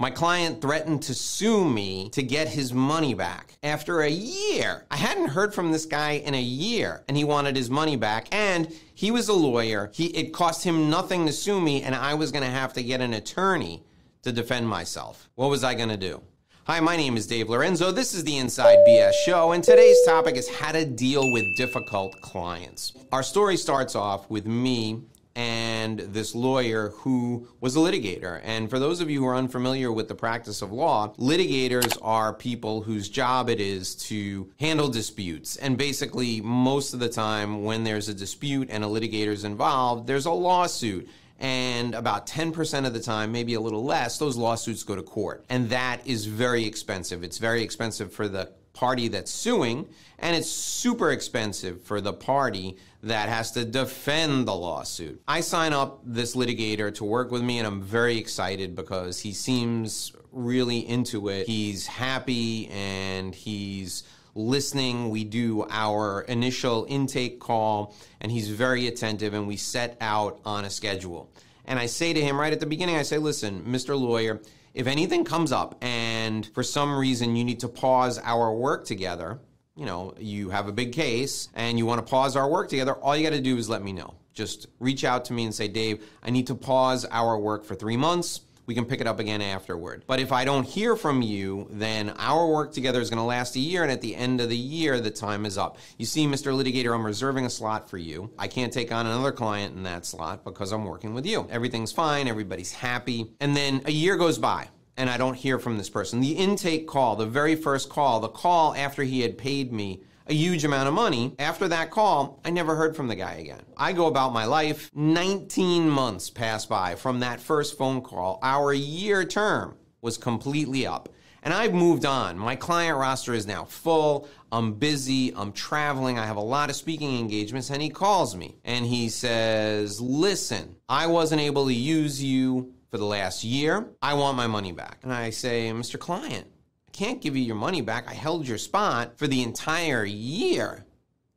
My client threatened to sue me to get his money back. After a year, I hadn't heard from this guy in a year, and he wanted his money back. And he was a lawyer. He, it cost him nothing to sue me, and I was going to have to get an attorney to defend myself. What was I going to do? Hi, my name is Dave Lorenzo. This is the Inside BS Show, and today's topic is how to deal with difficult clients. Our story starts off with me and this lawyer who was a litigator. And for those of you who are unfamiliar with the practice of law, litigators are people whose job it is to handle disputes. And basically, most of the time, when there's a dispute and a litigator is involved, there's a lawsuit. And about 10% of the time, maybe a little less, those lawsuits go to court. And that is very expensive. It's very expensive for the party that's suing, and it's super expensive for the party that has to defend the lawsuit. I sign up this litigator to work with me, and I'm very excited because he seems really into it. He's happy and he's listening. We do our initial intake call, and he's very attentive, and we set out on a schedule. And I say to him right at the beginning, I say, listen, Mr. Lawyer, if anything comes up and for some reason you need to pause our work together, you know, you have a big case and you want to pause our work together, all you got to do is let me know. Just reach out to me and say, Dave, I need to pause our work for three months we can pick it up again afterward. But if I don't hear from you, then our work together is going to last a year, and at the end of the year, the time is up. You see, Mr. Litigator, I'm reserving a slot for you. I can't take on another client in that slot because I'm working with you. Everything's fine, everybody's happy. And then a year goes by and I don't hear from this person. The intake call, the very first call, the call after he had paid me a huge amount of money. After that call, I never heard from the guy again. I go about my life. 19 months pass by from that first phone call. Our year term was completely up. And I've moved on. My client roster is now full. I'm busy. I'm traveling. I have a lot of speaking engagements. And he calls me and he says, Listen, I wasn't able to use you for the last year. I want my money back. And I say, Mr. Client, can't give you your money back. I held your spot for the entire year.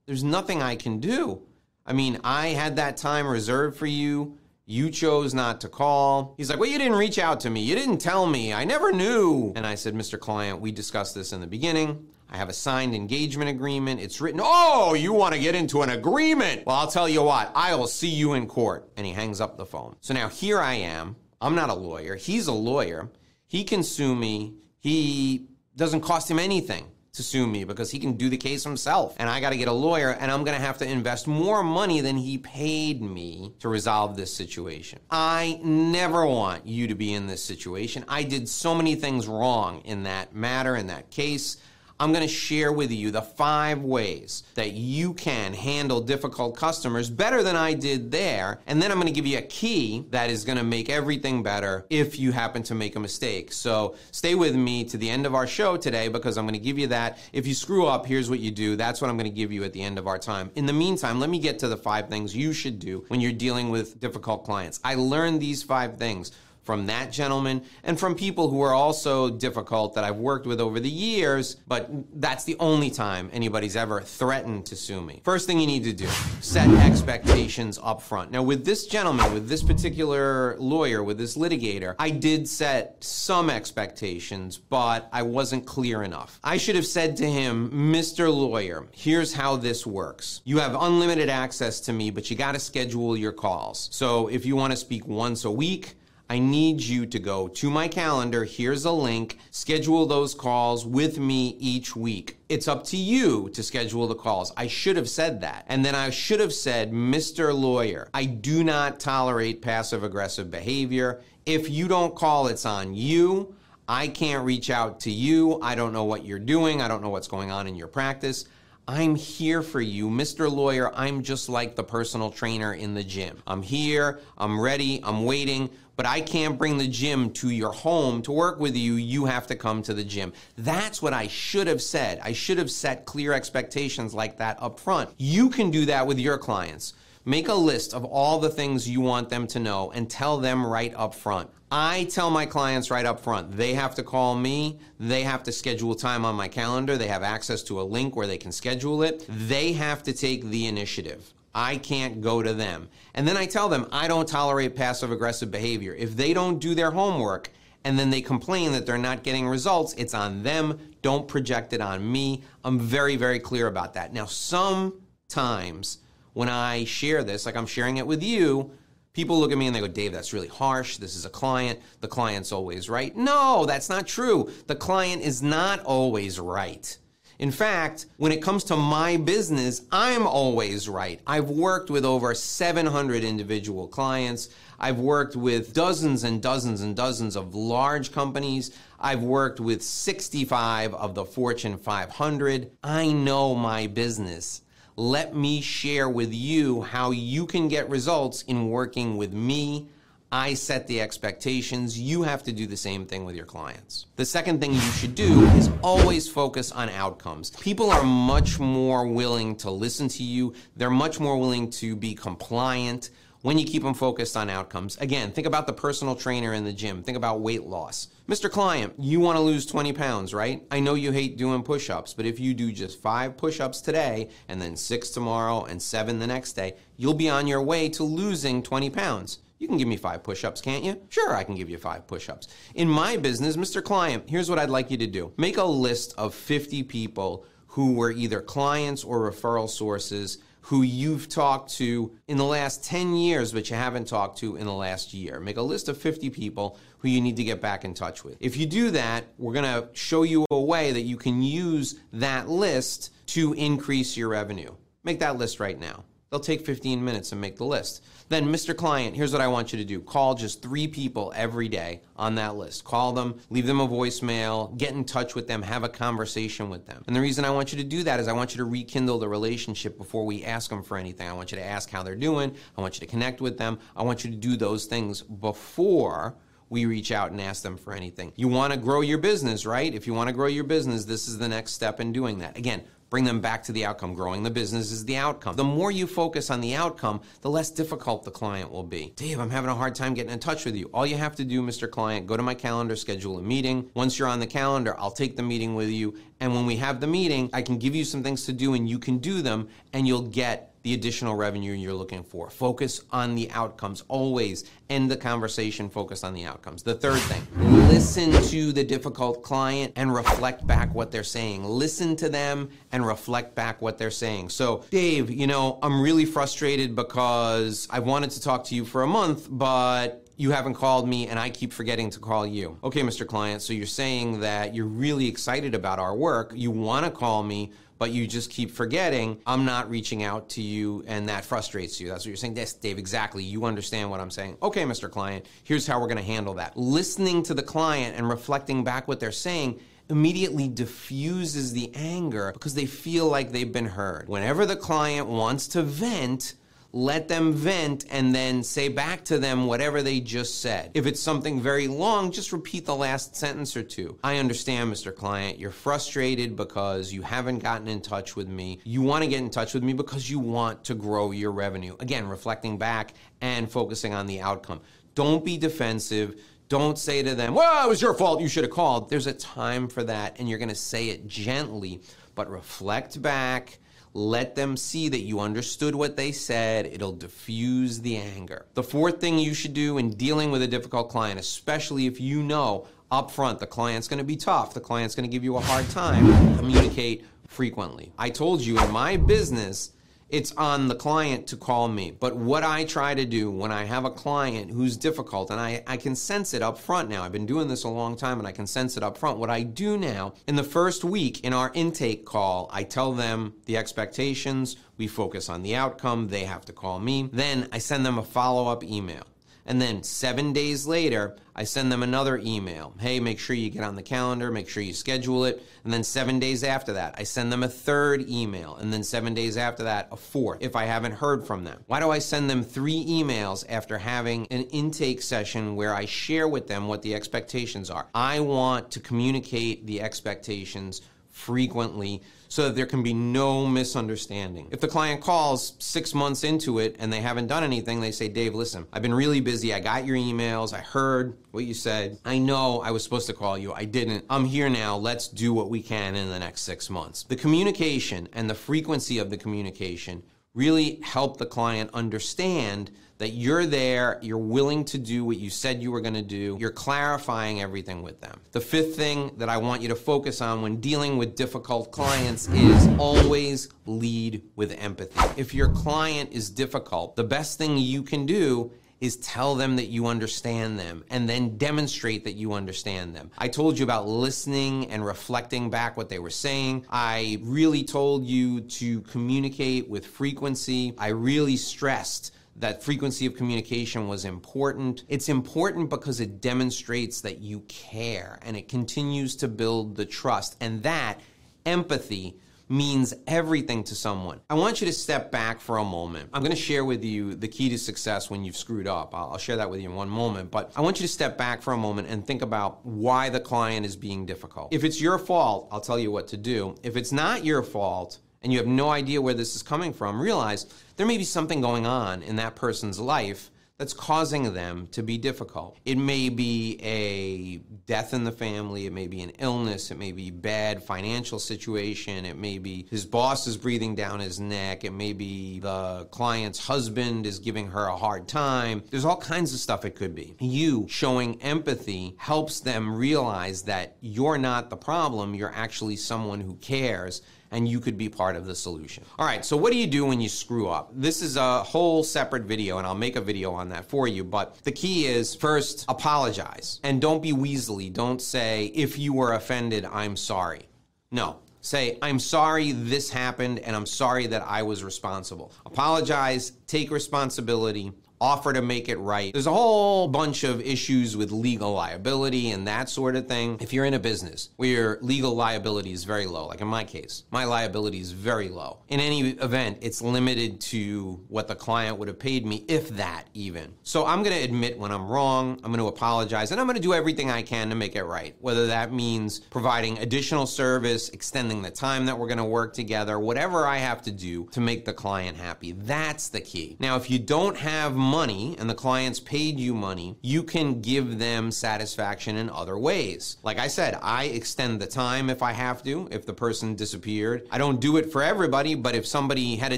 There's nothing I can do. I mean, I had that time reserved for you. You chose not to call. He's like, Well, you didn't reach out to me. You didn't tell me. I never knew. And I said, Mr. Client, we discussed this in the beginning. I have a signed engagement agreement. It's written, Oh, you want to get into an agreement? Well, I'll tell you what, I'll see you in court. And he hangs up the phone. So now here I am. I'm not a lawyer. He's a lawyer. He can sue me he doesn't cost him anything to sue me because he can do the case himself. And I got to get a lawyer and I'm going to have to invest more money than he paid me to resolve this situation. I never want you to be in this situation. I did so many things wrong in that matter, in that case. I'm going to share with you the five ways that you can handle difficult customers better than I did there. And then I'm going to give you a key that is going to make everything better if you happen to make a mistake. So stay with me to the end of our show today because I'm going to give you that. If you screw up, here's what you do. That's what I'm going to give you at the end of our time. In the meantime, let me get to the five things you should do when you're dealing with difficult clients. I learned these five things from that gentleman and from people who are also difficult that I've worked with over the years, but that's the only time anybody's ever threatened to sue me. First thing you need to do, set expectations up front. Now, with this gentleman, with this particular lawyer, with this litigator, I did set some expectations, but I wasn't clear enough. I should have said to him, Mr. Lawyer, here's how this works. You have unlimited access to me, but you got to schedule your calls. So if you want to speak once a week, I need you to go to my calendar. Here's a link. Schedule those calls with me each week. It's up to you to schedule the calls. I should have said that. And then I should have said, Mr. Lawyer, I do not tolerate passive aggressive behavior. If you don't call, it's on you. I can't reach out to you. I don't know what you're doing. I don't know what's going on in your practice. I'm here for you. Mr. Lawyer, I'm just like the personal trainer in the gym. I'm here, I'm ready, I'm waiting but I can't bring the gym to your home to work with you. You have to come to the gym. That's what I should have said. I should have set clear expectations like that up front. You can do that with your clients. Make a list of all the things you want them to know and tell them right up front. I tell my clients right up front, they have to call me, they have to schedule time on my calendar, they have access to a link where they can schedule it. They have to take the initiative. I can't go to them. And then I tell them I don't tolerate passive aggressive behavior. If they don't do their homework and then they complain that they're not getting results, it's on them. Don't project it on me. I'm very, very clear about that. Now, sometimes when I share this, like I'm sharing it with you, people look at me and they go, Dave, that's really harsh. This is a client. The client's always right. No, that's not true. The client is not always right. In fact, when it comes to my business, I'm always right. I've worked with over 700 individual clients. I've worked with dozens and dozens and dozens of large companies. I've worked with 65 of the Fortune 500. I know my business. Let me share with you how you can get results in working with me I set the expectations. You have to do the same thing with your clients. The second thing you should do is always focus on outcomes. People are much more willing to listen to you, they're much more willing to be compliant when you keep them focused on outcomes. Again, think about the personal trainer in the gym, think about weight loss. Mr. Client, you want to lose 20 pounds, right? I know you hate doing push ups, but if you do just five push ups today and then six tomorrow and seven the next day, you'll be on your way to losing 20 pounds. You can give me five push ups, can't you? Sure, I can give you five push ups. In my business, Mr. Client, here's what I'd like you to do make a list of 50 people who were either clients or referral sources who you've talked to in the last 10 years, but you haven't talked to in the last year. Make a list of 50 people who you need to get back in touch with. If you do that, we're going to show you a way that you can use that list to increase your revenue. Make that list right now. They'll take 15 minutes and make the list. Then, Mr. Client, here's what I want you to do call just three people every day on that list. Call them, leave them a voicemail, get in touch with them, have a conversation with them. And the reason I want you to do that is I want you to rekindle the relationship before we ask them for anything. I want you to ask how they're doing, I want you to connect with them, I want you to do those things before we reach out and ask them for anything. You want to grow your business, right? If you want to grow your business, this is the next step in doing that. Again, bring them back to the outcome. Growing the business is the outcome. The more you focus on the outcome, the less difficult the client will be. Dave, I'm having a hard time getting in touch with you. All you have to do, Mr. Client, go to my calendar, schedule a meeting. Once you're on the calendar, I'll take the meeting with you. And when we have the meeting, I can give you some things to do and you can do them and you'll get the additional revenue you're looking for. Focus on the outcomes. Always end the conversation focused on the outcomes. The third thing, listen to the difficult client and reflect back what they're saying. Listen to them and reflect back what they're saying. So, Dave, you know, I'm really frustrated because I wanted to talk to you for a month, but you haven't called me and I keep forgetting to call you. Okay, Mr. Client, so you're saying that you're really excited about our work. You want to call me, but you just keep forgetting, I'm not reaching out to you, and that frustrates you. That's what you're saying. Yes, Dave, exactly. You understand what I'm saying. Okay, Mr. Client, here's how we're going to handle that. Listening to the client and reflecting back what they're saying immediately diffuses the anger because they feel like they've been heard. Whenever the client wants to vent, let them vent and then say back to them whatever they just said. If it's something very long, just repeat the last sentence or two. I understand, Mr. Client, you're frustrated because you haven't gotten in touch with me. You want to get in touch with me because you want to grow your revenue. Again, reflecting back and focusing on the outcome. Don't be defensive. Don't say to them, well, it was your fault. You should have called. There's a time for that, and you're going to say it gently, but reflect back let them see that you understood what they said. It'll diffuse the anger. The fourth thing you should do in dealing with a difficult client, especially if you know up front the client's to be tough, the client's to give you a hard time, communicate frequently. I told you in my business, it's on the client to call me. But what I try to do when I have a client who's difficult, and I, I can sense it up front now, I've been doing this a long time and I can sense it up front. What I do now, in the first week in our intake call, I tell them the expectations, we focus on the outcome, they have to call me. Then I send them a follow up email. And then seven days later, I send them another email. Hey, make sure you get on the calendar, make sure you schedule it. And then seven days after that, I send them a third email. And then seven days after that, a fourth if I haven't heard from them. Why do I send them three emails after having an intake session where I share with them what the expectations are? I want to communicate the expectations frequently so that there can be no misunderstanding. If the client calls six months into it and they haven't done anything, they say, Dave, listen, I've been really busy. I got your emails. I heard what you said. I know I was supposed to call you. I didn't. I'm here now. Let's do what we can in the next six months. The communication and the frequency of the communication really help the client understand that you're there, you're willing to do what you said you were going to do, you're clarifying everything with them. The fifth thing that I want you to focus on when dealing with difficult clients is always lead with empathy. If your client is difficult, the best thing you can do is tell them that you understand them and then demonstrate that you understand them. I told you about listening and reflecting back what they were saying. I really told you to communicate with frequency. I really stressed that frequency of communication was important. It's important because it demonstrates that you care and it continues to build the trust. And that empathy means everything to someone. I want you to step back for a moment. I'm going to share with you the key to success when you've screwed up. I'll, share that with you in one moment, but I want you to step back for a moment and think about why the client is being difficult. If it's your fault, I'll tell you what to do. If it's not your fault, and you have no idea where this is coming from, realize there may be something going on in that person's life that's causing them to be difficult. It may be a death in the family, it may be an illness, it may be bad financial situation, it may be his boss is breathing down his neck, it may be the client's husband is giving her a hard time. There's all kinds of stuff it could be. You showing empathy helps them realize that you're not the problem, you're actually someone who cares and you could be part of the solution. All right, so what do you do when you screw up? This is a whole separate video, and I'll make a video on that for you. But the key is first, apologize. And don't be weaselly. Don't say, if you were offended, I'm sorry. No, say, I'm sorry this happened and I'm sorry that I was responsible. Apologize, take responsibility, offer to make it right. There's a whole bunch of issues with legal liability and that sort of thing. If you're in a business where your legal liability is very low, like in my case, my liability is very low. In any event, it's limited to what the client would have paid me, if that even. So I'm going to admit when I'm wrong, I'm going to apologize, and I'm going to do everything I can to make it right. Whether that means providing additional service, extending the time that we're going to work together, whatever I have to do to make the client happy. That's the key. Now, if you don't have money and the clients paid you money, you can give them satisfaction in other ways. Like I said, I extend the time if I have to, if the person disappeared. I don't do it for everybody, but if somebody had a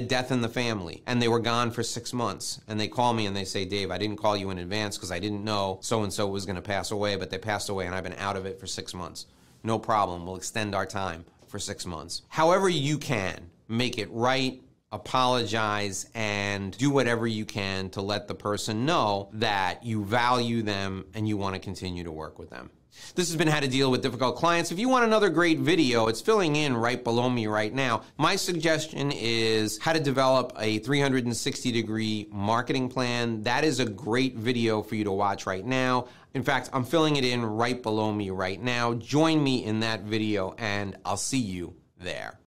death in the family and they were gone for six months and they call me and they say, Dave, I didn't call you in advance because I didn't know so and so was going to pass away, but they passed away and I've been out of it for six months. No problem. We'll extend our time for six months. However, you can make it right apologize and do whatever you can to let the person know that you value them and you want to continue to work with them. This has been how to deal with difficult clients. If you want another great video, it's filling in right below me right now. My suggestion is how to develop a 360 degree marketing plan. That is a great video for you to watch right now. In fact, I'm filling it in right below me right now. Join me in that video and I'll see you there.